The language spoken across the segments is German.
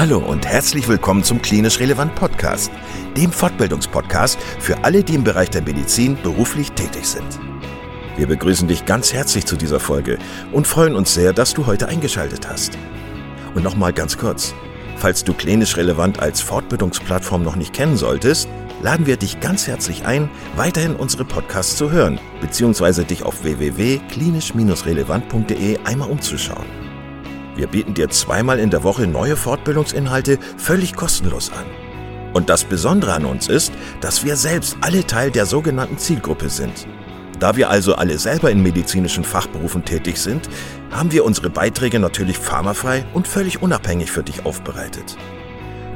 Hallo und herzlich willkommen zum Klinisch Relevant Podcast, dem Fortbildungspodcast für alle, die im Bereich der Medizin beruflich tätig sind. Wir begrüßen dich ganz herzlich zu dieser Folge und freuen uns sehr, dass du heute eingeschaltet hast. Und nochmal ganz kurz, falls du Klinisch Relevant als Fortbildungsplattform noch nicht kennen solltest, laden wir dich ganz herzlich ein, weiterhin unsere Podcasts zu hören, beziehungsweise dich auf www.klinisch-relevant.de einmal umzuschauen. Wir bieten dir zweimal in der Woche neue Fortbildungsinhalte völlig kostenlos an. Und das Besondere an uns ist, dass wir selbst alle Teil der sogenannten Zielgruppe sind. Da wir also alle selber in medizinischen Fachberufen tätig sind, haben wir unsere Beiträge natürlich pharmafrei und völlig unabhängig für dich aufbereitet.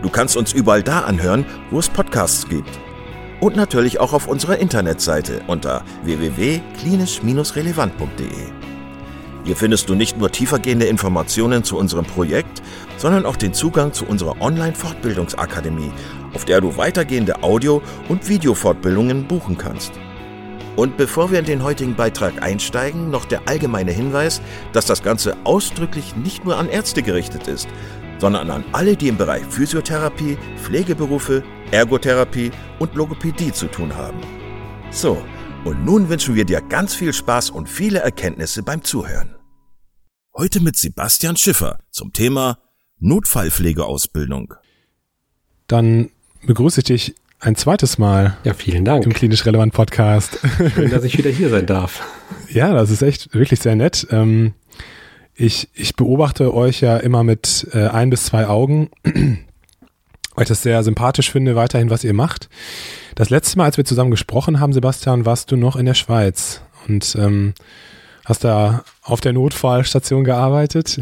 Du kannst uns überall da anhören, wo es Podcasts gibt. Und natürlich auch auf unserer Internetseite unter www.klinisch-relevant.de. Hier findest du nicht nur tiefergehende Informationen zu unserem Projekt, sondern auch den Zugang zu unserer Online-Fortbildungsakademie, auf der du weitergehende Audio- und Videofortbildungen buchen kannst. Und bevor wir in den heutigen Beitrag einsteigen, noch der allgemeine Hinweis, dass das Ganze ausdrücklich nicht nur an Ärzte gerichtet ist, sondern an alle, die im Bereich Physiotherapie, Pflegeberufe, Ergotherapie und Logopädie zu tun haben. So, und nun wünschen wir dir ganz viel Spaß und viele Erkenntnisse beim Zuhören. Heute mit Sebastian Schiffer zum Thema Notfallpflegeausbildung. Dann begrüße ich dich ein zweites Mal. Ja, vielen Dank. Im klinisch relevant Podcast. Schön, dass ich wieder hier sein darf. Ja, das ist echt wirklich sehr nett. Ähm, ich, ich beobachte euch ja immer mit äh, ein bis zwei Augen, weil ich das sehr sympathisch finde, weiterhin, was ihr macht. Das letzte Mal, als wir zusammen gesprochen haben, Sebastian, warst du noch in der Schweiz und ähm, hast da auf der Notfallstation gearbeitet.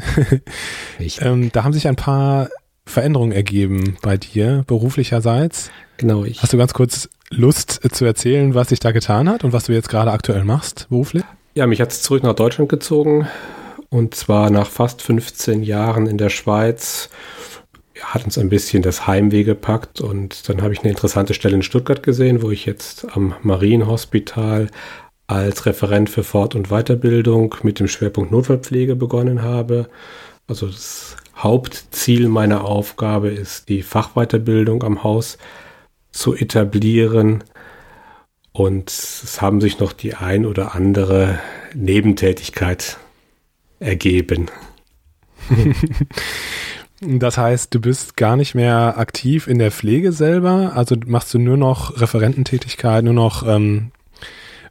ähm, da haben sich ein paar Veränderungen ergeben bei dir, beruflicherseits. Genau, ich. Hast du ganz kurz Lust zu erzählen, was sich da getan hat und was du jetzt gerade aktuell machst, beruflich? Ja, mich hat es zurück nach Deutschland gezogen und zwar nach fast 15 Jahren in der Schweiz hat uns ein bisschen das Heimweh gepackt und dann habe ich eine interessante Stelle in Stuttgart gesehen, wo ich jetzt am Marienhospital als Referent für Fort- und Weiterbildung mit dem Schwerpunkt Notfallpflege begonnen habe. Also das Hauptziel meiner Aufgabe ist, die Fachweiterbildung am Haus zu etablieren. Und es haben sich noch die ein oder andere Nebentätigkeit ergeben. Das heißt, du bist gar nicht mehr aktiv in der Pflege selber, also machst du nur noch Referententätigkeit, nur noch ähm,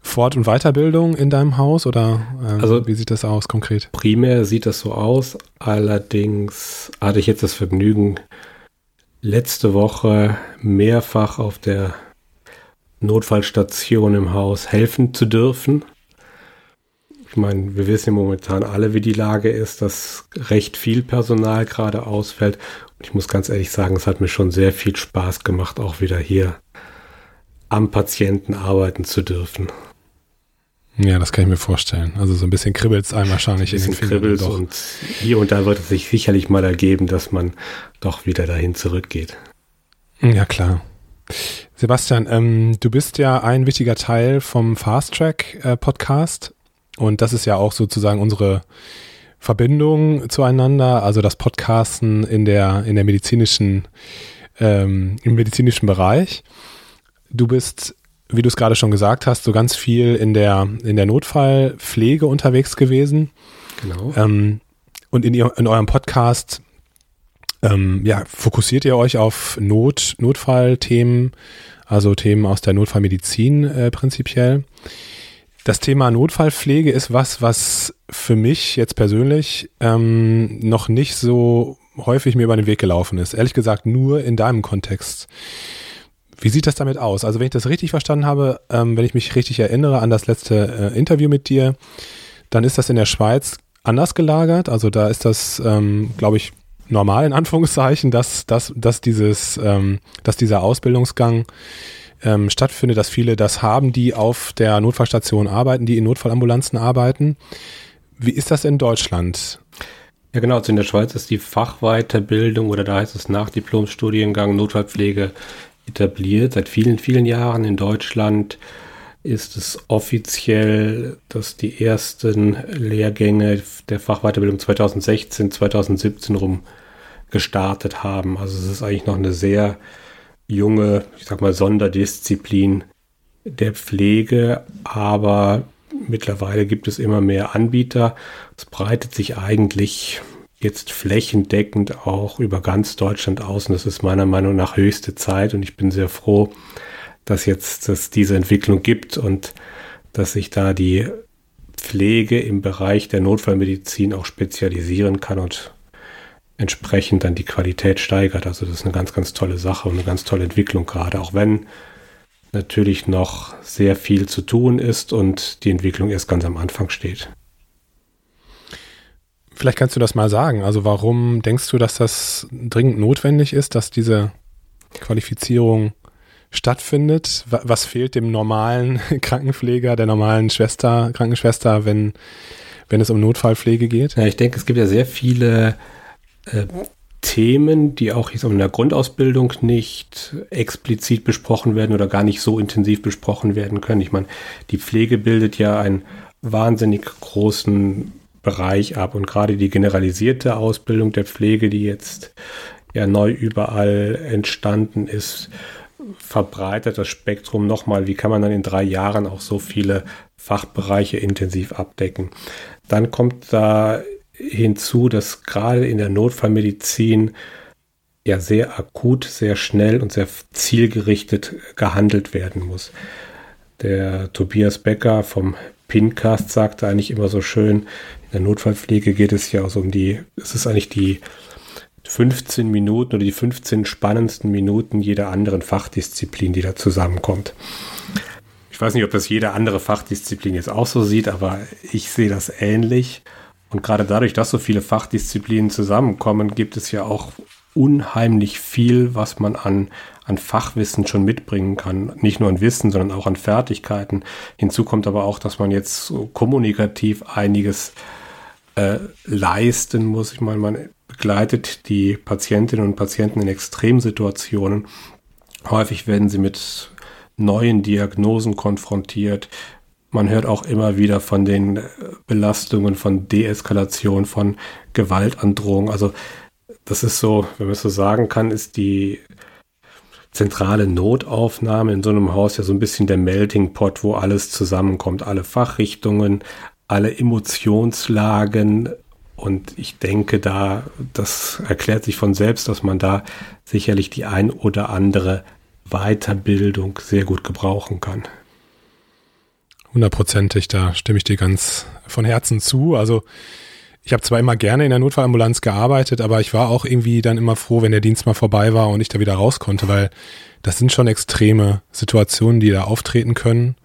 Fort- und Weiterbildung in deinem Haus oder ähm, also wie sieht das aus konkret? Primär sieht das so aus, allerdings hatte ich jetzt das Vergnügen, letzte Woche mehrfach auf der Notfallstation im Haus helfen zu dürfen. Ich meine, wir wissen ja momentan alle, wie die Lage ist, dass recht viel Personal gerade ausfällt. Und ich muss ganz ehrlich sagen, es hat mir schon sehr viel Spaß gemacht, auch wieder hier am Patienten arbeiten zu dürfen. Ja, das kann ich mir vorstellen. Also so ein bisschen kribbelt es einem wahrscheinlich in den Fingern. Doch. Und hier und da wird es sich sicherlich mal ergeben, dass man doch wieder dahin zurückgeht. Ja, klar. Sebastian, ähm, du bist ja ein wichtiger Teil vom Fast Track äh, Podcast und das ist ja auch sozusagen unsere Verbindung zueinander, also das Podcasten in der, in der medizinischen, ähm, im medizinischen Bereich. Du bist, wie du es gerade schon gesagt hast, so ganz viel in der, in der Notfallpflege unterwegs gewesen. Genau. Ähm, und in, ihr, in eurem Podcast ähm, ja, fokussiert ihr euch auf Not, Notfallthemen, also Themen aus der Notfallmedizin äh, prinzipiell. Das Thema Notfallpflege ist was, was für mich jetzt persönlich ähm, noch nicht so häufig mir über den Weg gelaufen ist. Ehrlich gesagt, nur in deinem Kontext. Wie sieht das damit aus? Also wenn ich das richtig verstanden habe, ähm, wenn ich mich richtig erinnere an das letzte äh, Interview mit dir, dann ist das in der Schweiz anders gelagert. Also da ist das, ähm, glaube ich, normal in Anführungszeichen, dass, dass, dass dieses, ähm, dass dieser Ausbildungsgang ähm, stattfindet, dass viele das haben, die auf der Notfallstation arbeiten, die in Notfallambulanzen arbeiten. Wie ist das in Deutschland? Ja, genau. Also in der Schweiz ist die Fachweiterbildung oder da heißt es Nachdiplomstudiengang Notfallpflege etabliert seit vielen, vielen Jahren. In Deutschland ist es offiziell, dass die ersten Lehrgänge der Fachweiterbildung 2016, 2017 rum gestartet haben. Also es ist eigentlich noch eine sehr junge, ich sag mal, Sonderdisziplin der Pflege, aber mittlerweile gibt es immer mehr Anbieter. Es breitet sich eigentlich jetzt flächendeckend auch über ganz Deutschland aus und das ist meiner Meinung nach höchste Zeit und ich bin sehr froh, dass jetzt es diese Entwicklung gibt und dass sich da die Pflege im Bereich der Notfallmedizin auch spezialisieren kann und entsprechend dann die Qualität steigert. Also das ist eine ganz, ganz tolle Sache und eine ganz tolle Entwicklung gerade, auch wenn natürlich noch sehr viel zu tun ist und die Entwicklung erst ganz am Anfang steht. Vielleicht kannst du das mal sagen. Also warum denkst du, dass das dringend notwendig ist, dass diese Qualifizierung stattfindet? Was fehlt dem normalen Krankenpfleger, der normalen Schwester, Krankenschwester, wenn, wenn es um Notfallpflege geht? Ja, ich denke, es gibt ja sehr viele äh, Themen, die auch in der Grundausbildung nicht explizit besprochen werden oder gar nicht so intensiv besprochen werden können. Ich meine, die Pflege bildet ja einen wahnsinnig großen Bereich ab und gerade die generalisierte Ausbildung der Pflege, die jetzt ja neu überall entstanden ist, verbreitert das Spektrum nochmal. Wie kann man dann in drei Jahren auch so viele Fachbereiche intensiv abdecken? Dann kommt da hinzu, dass gerade in der Notfallmedizin ja sehr akut, sehr schnell und sehr zielgerichtet gehandelt werden muss. Der Tobias Becker vom Pincast sagte eigentlich immer so schön, in der Notfallpflege geht es ja auch so um die, es ist eigentlich die 15 Minuten oder die 15 spannendsten Minuten jeder anderen Fachdisziplin, die da zusammenkommt. Ich weiß nicht, ob das jede andere Fachdisziplin jetzt auch so sieht, aber ich sehe das ähnlich. Und gerade dadurch, dass so viele Fachdisziplinen zusammenkommen, gibt es ja auch unheimlich viel, was man an, an Fachwissen schon mitbringen kann. Nicht nur an Wissen, sondern auch an Fertigkeiten. Hinzu kommt aber auch, dass man jetzt so kommunikativ einiges äh, leisten muss. Ich meine, man begleitet die Patientinnen und Patienten in Extremsituationen. Häufig werden sie mit neuen Diagnosen konfrontiert. Man hört auch immer wieder von den äh, Belastungen, von Deeskalation, von Gewaltandrohung. Also das ist so, wenn man es so sagen kann, ist die zentrale Notaufnahme in so einem Haus ja so ein bisschen der Melting Pot, wo alles zusammenkommt. Alle Fachrichtungen, alle Emotionslagen. Und ich denke da, das erklärt sich von selbst, dass man da sicherlich die ein oder andere Weiterbildung sehr gut gebrauchen kann. Hundertprozentig, da stimme ich dir ganz von Herzen zu. Also ich habe zwar immer gerne in der Notfallambulanz gearbeitet, aber ich war auch irgendwie dann immer froh, wenn der Dienst mal vorbei war und ich da wieder raus konnte, weil das sind schon extreme Situationen, die da auftreten können.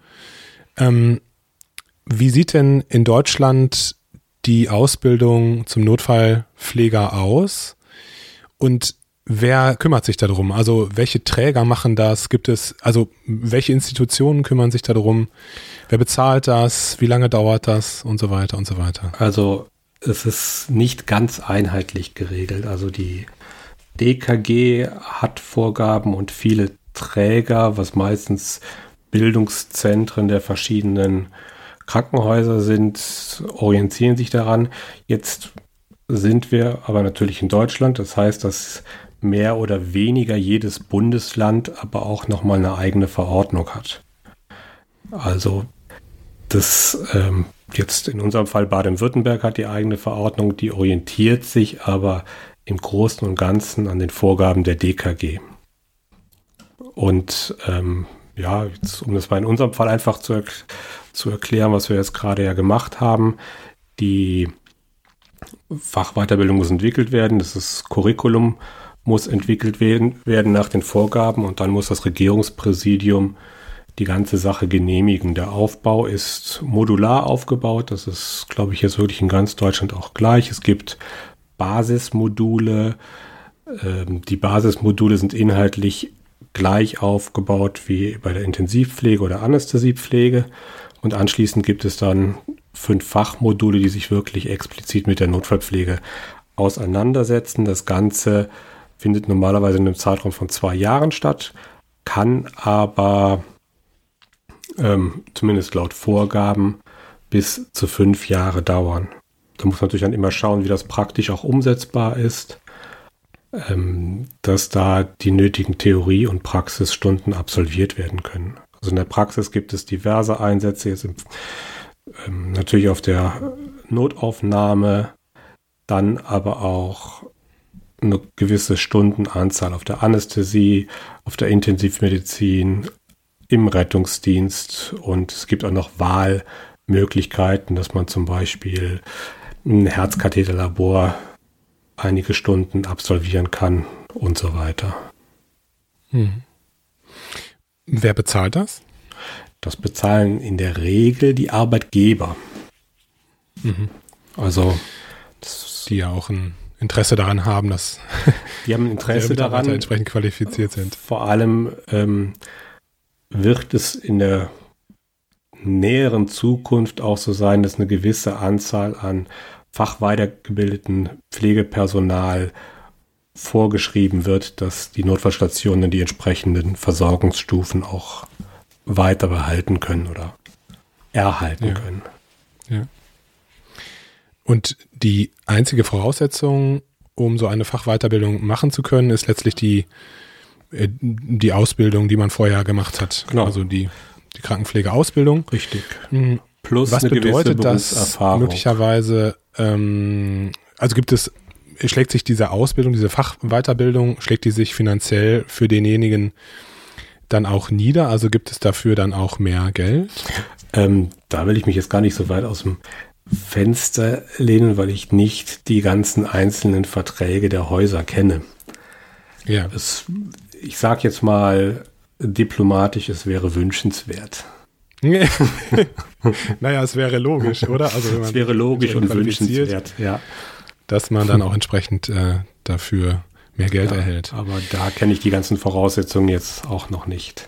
Ähm, wie sieht denn in Deutschland die Ausbildung zum Notfallpfleger aus? Und Wer kümmert sich darum? Also welche Träger machen das? Gibt es, also welche Institutionen kümmern sich darum? Wer bezahlt das? Wie lange dauert das? Und so weiter und so weiter. Also es ist nicht ganz einheitlich geregelt. Also die DKG hat Vorgaben und viele Träger, was meistens Bildungszentren der verschiedenen Krankenhäuser sind, orientieren sich daran. Jetzt sind wir aber natürlich in Deutschland. Das heißt, dass mehr oder weniger jedes Bundesland aber auch nochmal eine eigene Verordnung hat. Also das ähm, jetzt in unserem Fall Baden-Württemberg hat die eigene Verordnung, die orientiert sich aber im Großen und Ganzen an den Vorgaben der DKG. Und ähm, ja, jetzt, um das mal in unserem Fall einfach zu, zu erklären, was wir jetzt gerade ja gemacht haben, die Fachweiterbildung muss entwickelt werden, das ist Curriculum muss entwickelt werden, werden nach den Vorgaben und dann muss das Regierungspräsidium die ganze Sache genehmigen. Der Aufbau ist modular aufgebaut. Das ist, glaube ich, jetzt wirklich in ganz Deutschland auch gleich. Es gibt Basismodule. Ähm, die Basismodule sind inhaltlich gleich aufgebaut wie bei der Intensivpflege oder Anästhesiepflege. Und anschließend gibt es dann fünf Fachmodule, die sich wirklich explizit mit der Notfallpflege auseinandersetzen. Das Ganze findet normalerweise in einem Zeitraum von zwei Jahren statt, kann aber ähm, zumindest laut Vorgaben bis zu fünf Jahre dauern. Da muss man natürlich dann immer schauen, wie das praktisch auch umsetzbar ist. ähm, dass da die nötigen Theorie- und Praxisstunden absolviert werden können. Also in der Praxis gibt es diverse Einsätze, jetzt im, ähm, natürlich auf der Notaufnahme, dann aber auch eine gewisse Stundenanzahl auf der Anästhesie, auf der Intensivmedizin, im Rettungsdienst und es gibt auch noch Wahlmöglichkeiten, dass man zum Beispiel ein Herzkatheterlabor einige Stunden absolvieren kann und so weiter. Hm. Wer bezahlt das? Das bezahlen in der Regel die Arbeitgeber. Mhm. Also die ja auch ein Interesse daran haben, dass die haben Interesse daran, entsprechend qualifiziert sind. Vor allem ähm, wird es in der näheren Zukunft auch so sein, dass eine gewisse Anzahl an fachweitergebildeten Pflegepersonal vorgeschrieben wird, dass die Notfallstationen die entsprechenden Versorgungsstufen auch weiter behalten können oder erhalten ja. können. Ja. Und die einzige Voraussetzung, um so eine Fachweiterbildung machen zu können, ist letztlich die, äh, die Ausbildung, die man vorher gemacht hat. Genau. Also die, die Krankenpflegeausbildung. Richtig. Mhm. Plus Was bedeutet das möglicherweise? Ähm, also gibt es, schlägt sich diese Ausbildung, diese Fachweiterbildung, schlägt die sich finanziell für denjenigen dann auch nieder? Also gibt es dafür dann auch mehr Geld? Ähm, da will ich mich jetzt gar nicht so weit aus dem Fenster lehnen, weil ich nicht die ganzen einzelnen Verträge der Häuser kenne. Ja. Es, ich sage jetzt mal diplomatisch, es wäre wünschenswert. naja, es wäre logisch, oder? Also es wäre logisch und wünschenswert, ja. Dass man dann auch entsprechend äh, dafür mehr Geld ja, erhält. Aber da kenne ich die ganzen Voraussetzungen jetzt auch noch nicht.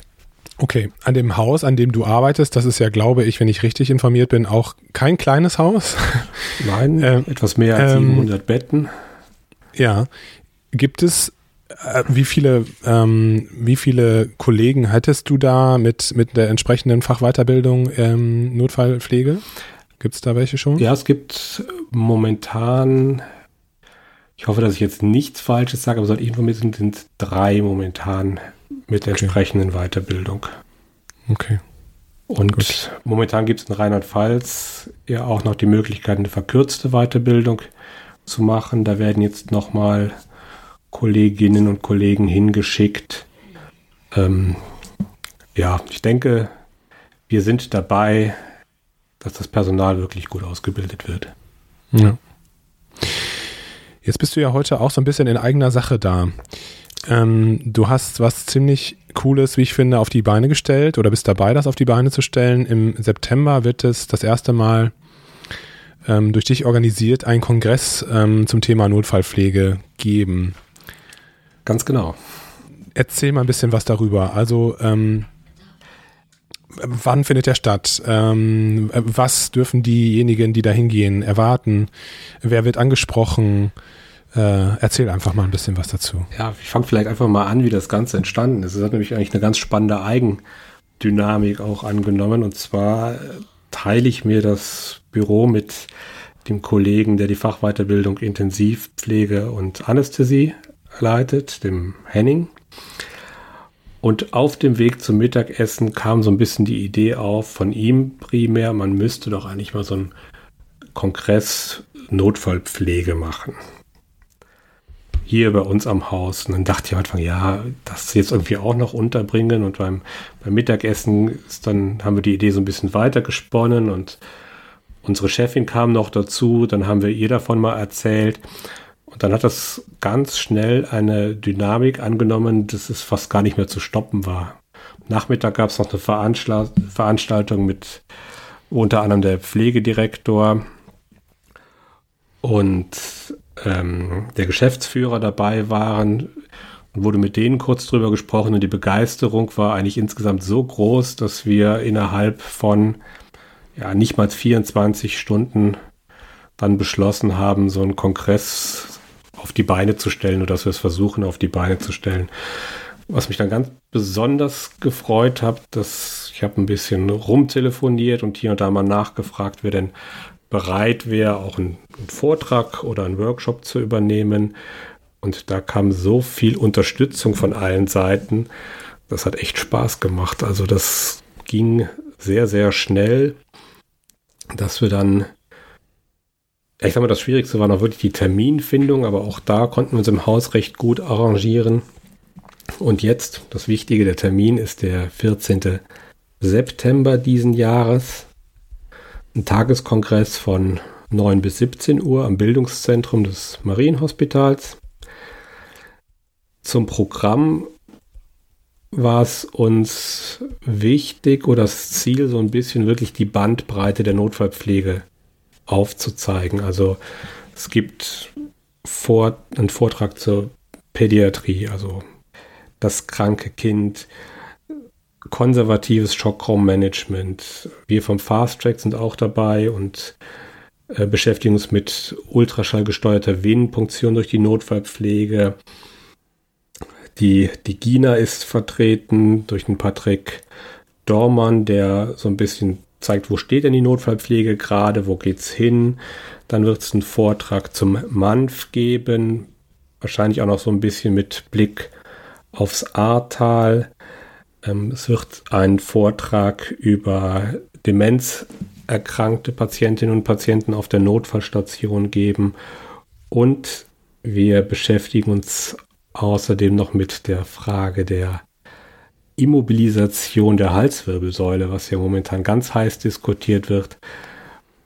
Okay, an dem Haus, an dem du arbeitest, das ist ja, glaube ich, wenn ich richtig informiert bin, auch kein kleines Haus. Nein, ähm, etwas mehr als ähm, 700 Betten. Ja, gibt es äh, wie viele, ähm, wie viele Kollegen hättest du da mit, mit der entsprechenden Fachweiterbildung ähm, Notfallpflege? Gibt es da welche schon? Ja, es gibt momentan, ich hoffe, dass ich jetzt nichts Falsches sage, aber soweit ich informiert sind, sind drei momentan mit der okay. entsprechenden Weiterbildung. Okay. Und Gut. momentan gibt es in Rheinland-Pfalz ja auch noch die Möglichkeit, eine verkürzte Weiterbildung zu machen. Da werden jetzt nochmal Kolleginnen und Kollegen hingeschickt. Ähm, ja, ich denke, wir sind dabei, dass das Personal wirklich gut ausgebildet wird. Ja. Jetzt bist du ja heute auch so ein bisschen in eigener Sache da. Ähm, du hast was ziemlich Cooles, wie ich finde, auf die Beine gestellt oder bist dabei, das auf die Beine zu stellen. Im September wird es das erste Mal ähm, durch dich organisiert einen Kongress ähm, zum Thema Notfallpflege geben. Ganz genau. Erzähl mal ein bisschen was darüber. Also, ähm, wann findet der statt? Ähm, was dürfen diejenigen, die da hingehen, erwarten? Wer wird angesprochen? Äh, erzähl einfach mal ein bisschen was dazu. Ja, ich fange vielleicht einfach mal an, wie das Ganze entstanden ist. Es hat nämlich eigentlich eine ganz spannende Eigendynamik auch angenommen. Und zwar teile ich mir das Büro mit dem Kollegen, der die Fachweiterbildung Intensivpflege und Anästhesie leitet, dem Henning. Und auf dem Weg zum Mittagessen kam so ein bisschen die Idee auf von ihm primär, man müsste doch eigentlich mal so einen Kongress Notfallpflege machen hier bei uns am Haus. Und dann dachte ich am Anfang, ja, das jetzt irgendwie auch noch unterbringen. Und beim, beim Mittagessen ist dann, haben wir die Idee so ein bisschen weiter gesponnen und unsere Chefin kam noch dazu. Dann haben wir ihr davon mal erzählt. Und dann hat das ganz schnell eine Dynamik angenommen, dass es fast gar nicht mehr zu stoppen war. Nachmittag gab es noch eine Veranstaltung mit unter anderem der Pflegedirektor und ähm, der Geschäftsführer dabei waren und wurde mit denen kurz drüber gesprochen und die Begeisterung war eigentlich insgesamt so groß, dass wir innerhalb von ja, nicht mal 24 Stunden dann beschlossen haben, so einen Kongress auf die Beine zu stellen oder dass wir es versuchen, auf die Beine zu stellen. Was mich dann ganz besonders gefreut hat, dass ich habe ein bisschen rumtelefoniert und hier und da mal nachgefragt, wer denn bereit wäre, auch einen, Vortrag oder einen Workshop zu übernehmen. Und da kam so viel Unterstützung von allen Seiten. Das hat echt Spaß gemacht. Also das ging sehr, sehr schnell, dass wir dann, ich sag mal, das Schwierigste war noch wirklich die Terminfindung, aber auch da konnten wir uns im Haus recht gut arrangieren. Und jetzt, das Wichtige, der Termin ist der 14. September diesen Jahres. Ein Tageskongress von 9 bis 17 Uhr am Bildungszentrum des Marienhospitals. Zum Programm war es uns wichtig oder das Ziel, so ein bisschen wirklich die Bandbreite der Notfallpflege aufzuzeigen. Also es gibt vor, einen Vortrag zur Pädiatrie, also das kranke Kind, konservatives Schockraummanagement. Wir vom Fast Track sind auch dabei und äh, beschäftigen uns mit ultraschallgesteuerter Venenpunktion durch die Notfallpflege. Die, die GINA ist vertreten durch den Patrick Dormann, der so ein bisschen zeigt, wo steht denn die Notfallpflege gerade, wo geht's hin. Dann wird es einen Vortrag zum MANF geben, wahrscheinlich auch noch so ein bisschen mit Blick aufs Ahrtal. Ähm, es wird einen Vortrag über demenzerkrankte Patientinnen und Patienten auf der Notfallstation geben und wir beschäftigen uns außerdem noch mit der Frage der Immobilisation der Halswirbelsäule, was ja momentan ganz heiß diskutiert wird.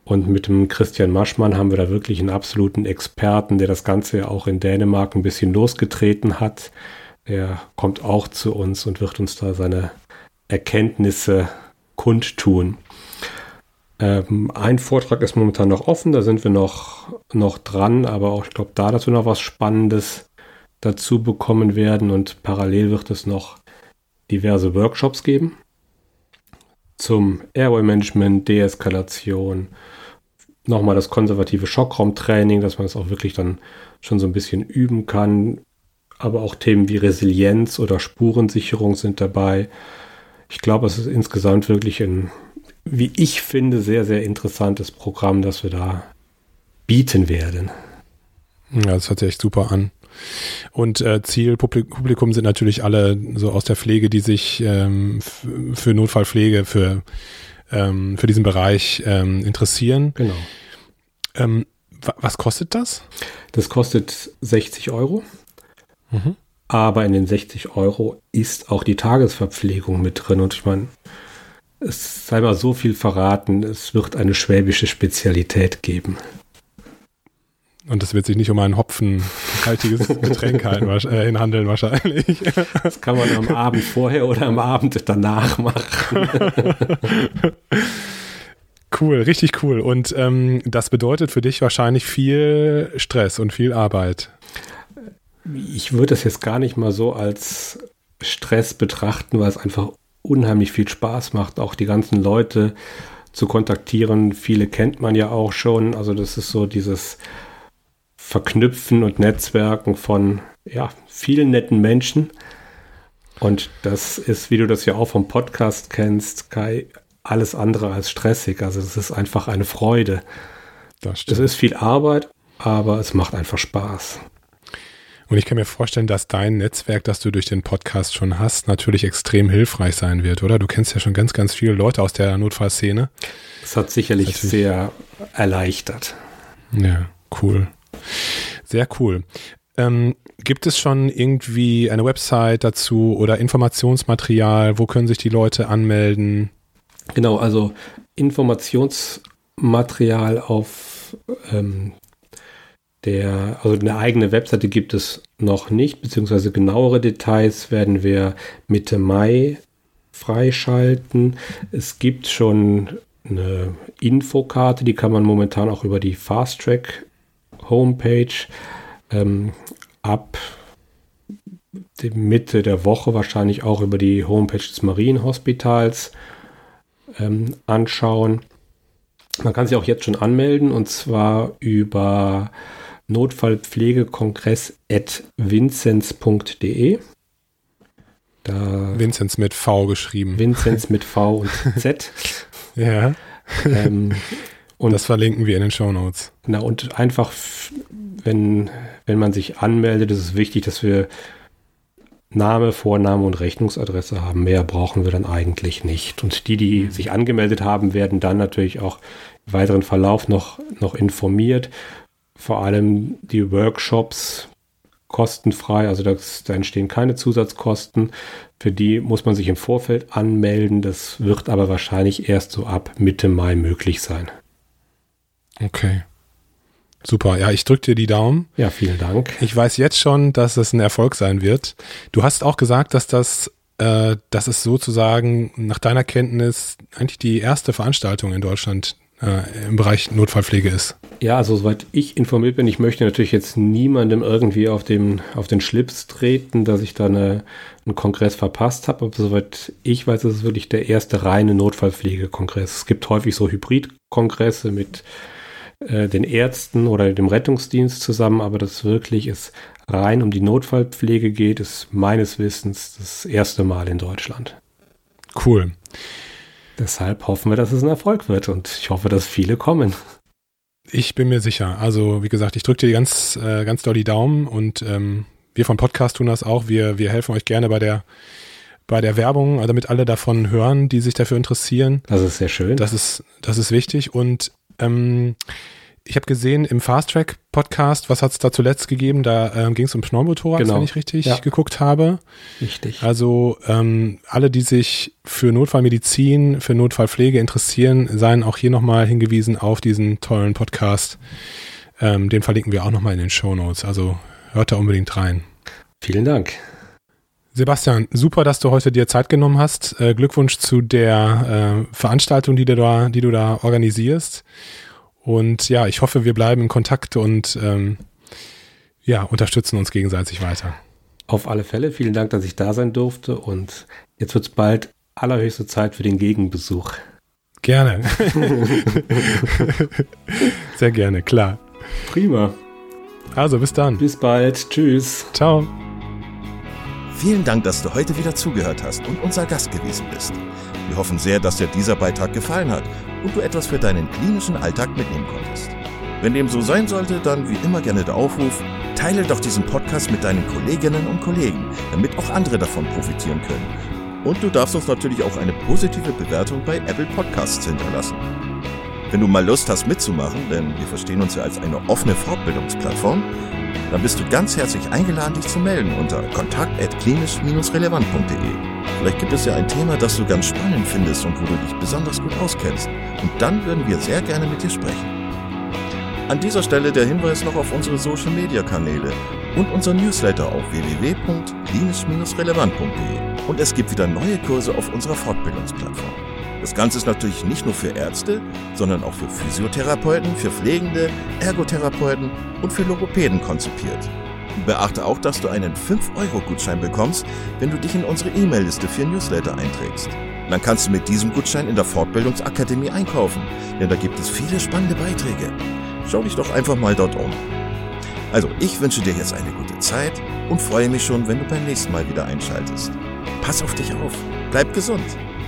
Und mit dem Christian Maschmann haben wir da wirklich einen absoluten Experten, der das Ganze auch in Dänemark ein bisschen losgetreten hat. Er kommt auch zu uns und wird uns da seine Erkenntnisse kundtun. Ähm, ein Vortrag ist momentan noch offen, da sind wir noch, noch dran, aber auch ich glaube da, dass wir noch was Spannendes dazu bekommen werden und parallel wird es noch diverse Workshops geben zum Airway Management, Deeskalation, nochmal das konservative Schockraumtraining, dass man es auch wirklich dann schon so ein bisschen üben kann, aber auch Themen wie Resilienz oder Spurensicherung sind dabei. Ich glaube, es ist insgesamt wirklich ein, wie ich finde, sehr, sehr interessantes Programm, das wir da bieten werden. Ja, das hört sich echt super an. Und äh, Zielpublikum sind natürlich alle so aus der Pflege, die sich ähm, für Notfallpflege, für, ähm, für diesen Bereich ähm, interessieren. Genau. Ähm, was kostet das? Das kostet 60 Euro. Mhm. Aber in den 60 Euro ist auch die Tagesverpflegung mit drin. Und ich meine, es sei mal so viel verraten, es wird eine schwäbische Spezialität geben. Und das wird sich nicht um ein hopfenhaltiges Getränk äh, handeln wahrscheinlich. Das kann man am Abend vorher oder am Abend danach machen. Cool, richtig cool. Und ähm, das bedeutet für dich wahrscheinlich viel Stress und viel Arbeit ich würde das jetzt gar nicht mal so als Stress betrachten, weil es einfach unheimlich viel Spaß macht, auch die ganzen Leute zu kontaktieren. Viele kennt man ja auch schon. Also das ist so dieses Verknüpfen und Netzwerken von ja, vielen netten Menschen. Und das ist, wie du das ja auch vom Podcast kennst, Kai, alles andere als stressig. Also es ist einfach eine Freude. Das stimmt. Es ist viel Arbeit, aber es macht einfach Spaß. Und ich kann mir vorstellen, dass dein Netzwerk, das du durch den Podcast schon hast, natürlich extrem hilfreich sein wird, oder? Du kennst ja schon ganz, ganz viele Leute aus der Notfallszene. Das hat sicherlich das sehr erleichtert. Ja, cool. Sehr cool. Ähm, gibt es schon irgendwie eine Website dazu oder Informationsmaterial? Wo können sich die Leute anmelden? Genau, also Informationsmaterial auf ähm, der, also eine eigene Webseite gibt es noch nicht, beziehungsweise genauere Details werden wir Mitte Mai freischalten. Es gibt schon eine Infokarte, die kann man momentan auch über die Fast Track Homepage ähm, ab Mitte der Woche wahrscheinlich auch über die Homepage des Marienhospitals ähm, anschauen. Man kann sich auch jetzt schon anmelden und zwar über notfallpflegekongress.vinzenz.de. Da Vinzenz mit V geschrieben. Vinzenz mit V und Z. ja. Ähm, und das verlinken wir in den Show Notes. Na, und einfach, wenn, wenn man sich anmeldet, ist es wichtig, dass wir Name, Vorname und Rechnungsadresse haben. Mehr brauchen wir dann eigentlich nicht. Und die, die sich angemeldet haben, werden dann natürlich auch im weiteren Verlauf noch, noch informiert. Vor allem die Workshops kostenfrei, also das, da entstehen keine Zusatzkosten. Für die muss man sich im Vorfeld anmelden. Das wird aber wahrscheinlich erst so ab Mitte Mai möglich sein. Okay. Super, ja, ich drücke dir die Daumen. Ja, vielen Dank. Ich weiß jetzt schon, dass es ein Erfolg sein wird. Du hast auch gesagt, dass das, äh, dass es sozusagen nach deiner Kenntnis eigentlich die erste Veranstaltung in Deutschland äh, im Bereich Notfallpflege ist. Ja, also soweit ich informiert bin, ich möchte natürlich jetzt niemandem irgendwie auf den, auf den Schlips treten, dass ich da eine, einen Kongress verpasst habe, aber soweit ich weiß, ist es wirklich der erste reine Notfallpflegekongress. Es gibt häufig so Hybridkongresse mit äh, den Ärzten oder dem Rettungsdienst zusammen, aber das wirklich es rein um die Notfallpflege geht, ist meines Wissens das erste Mal in Deutschland. Cool. Deshalb hoffen wir, dass es ein Erfolg wird und ich hoffe, dass viele kommen. Ich bin mir sicher. Also wie gesagt, ich drücke dir ganz, äh, ganz doll die Daumen und ähm, wir vom Podcast tun das auch. Wir, wir helfen euch gerne bei der bei der Werbung, also damit alle davon hören, die sich dafür interessieren. Das ist sehr schön. Das ist, das ist wichtig. Und ähm, ich habe gesehen im Fast Track Podcast, was hat es da zuletzt gegeben? Da ähm, ging es um Pneumotorax, genau. wenn ich richtig ja. geguckt habe. Richtig. Also ähm, alle, die sich für Notfallmedizin, für Notfallpflege interessieren, seien auch hier nochmal hingewiesen auf diesen tollen Podcast. Ähm, den verlinken wir auch nochmal in den Show Notes. Also hört da unbedingt rein. Vielen Dank. Sebastian, super, dass du heute dir Zeit genommen hast. Äh, Glückwunsch zu der äh, Veranstaltung, die du da, die du da organisierst. Und ja, ich hoffe, wir bleiben in Kontakt und ähm, ja, unterstützen uns gegenseitig weiter. Auf alle Fälle, vielen Dank, dass ich da sein durfte. Und jetzt wird es bald allerhöchste Zeit für den Gegenbesuch. Gerne. Sehr gerne, klar. Prima. Also, bis dann. Bis bald. Tschüss. Ciao. Vielen Dank, dass du heute wieder zugehört hast und unser Gast gewesen bist. Wir hoffen sehr, dass dir dieser Beitrag gefallen hat und du etwas für deinen klinischen Alltag mitnehmen konntest. Wenn dem so sein sollte, dann wie immer gerne der Aufruf, teile doch diesen Podcast mit deinen Kolleginnen und Kollegen, damit auch andere davon profitieren können. Und du darfst uns natürlich auch eine positive Bewertung bei Apple Podcasts hinterlassen. Wenn du mal Lust hast mitzumachen, denn wir verstehen uns ja als eine offene Fortbildungsplattform, dann bist du ganz herzlich eingeladen, dich zu melden unter kontakt.klinisch-relevant.de. Vielleicht gibt es ja ein Thema, das du ganz spannend findest und wo du dich besonders gut auskennst. Und dann würden wir sehr gerne mit dir sprechen. An dieser Stelle der Hinweis noch auf unsere Social Media Kanäle und unser Newsletter auf www.klinisch-relevant.de. Und es gibt wieder neue Kurse auf unserer Fortbildungsplattform. Das Ganze ist natürlich nicht nur für Ärzte, sondern auch für Physiotherapeuten, für Pflegende, Ergotherapeuten und für Logopäden konzipiert. Beachte auch, dass du einen 5-Euro-Gutschein bekommst, wenn du dich in unsere E-Mail-Liste für Newsletter einträgst. Dann kannst du mit diesem Gutschein in der Fortbildungsakademie einkaufen, denn da gibt es viele spannende Beiträge. Schau dich doch einfach mal dort um. Also, ich wünsche dir jetzt eine gute Zeit und freue mich schon, wenn du beim nächsten Mal wieder einschaltest. Pass auf dich auf, bleib gesund.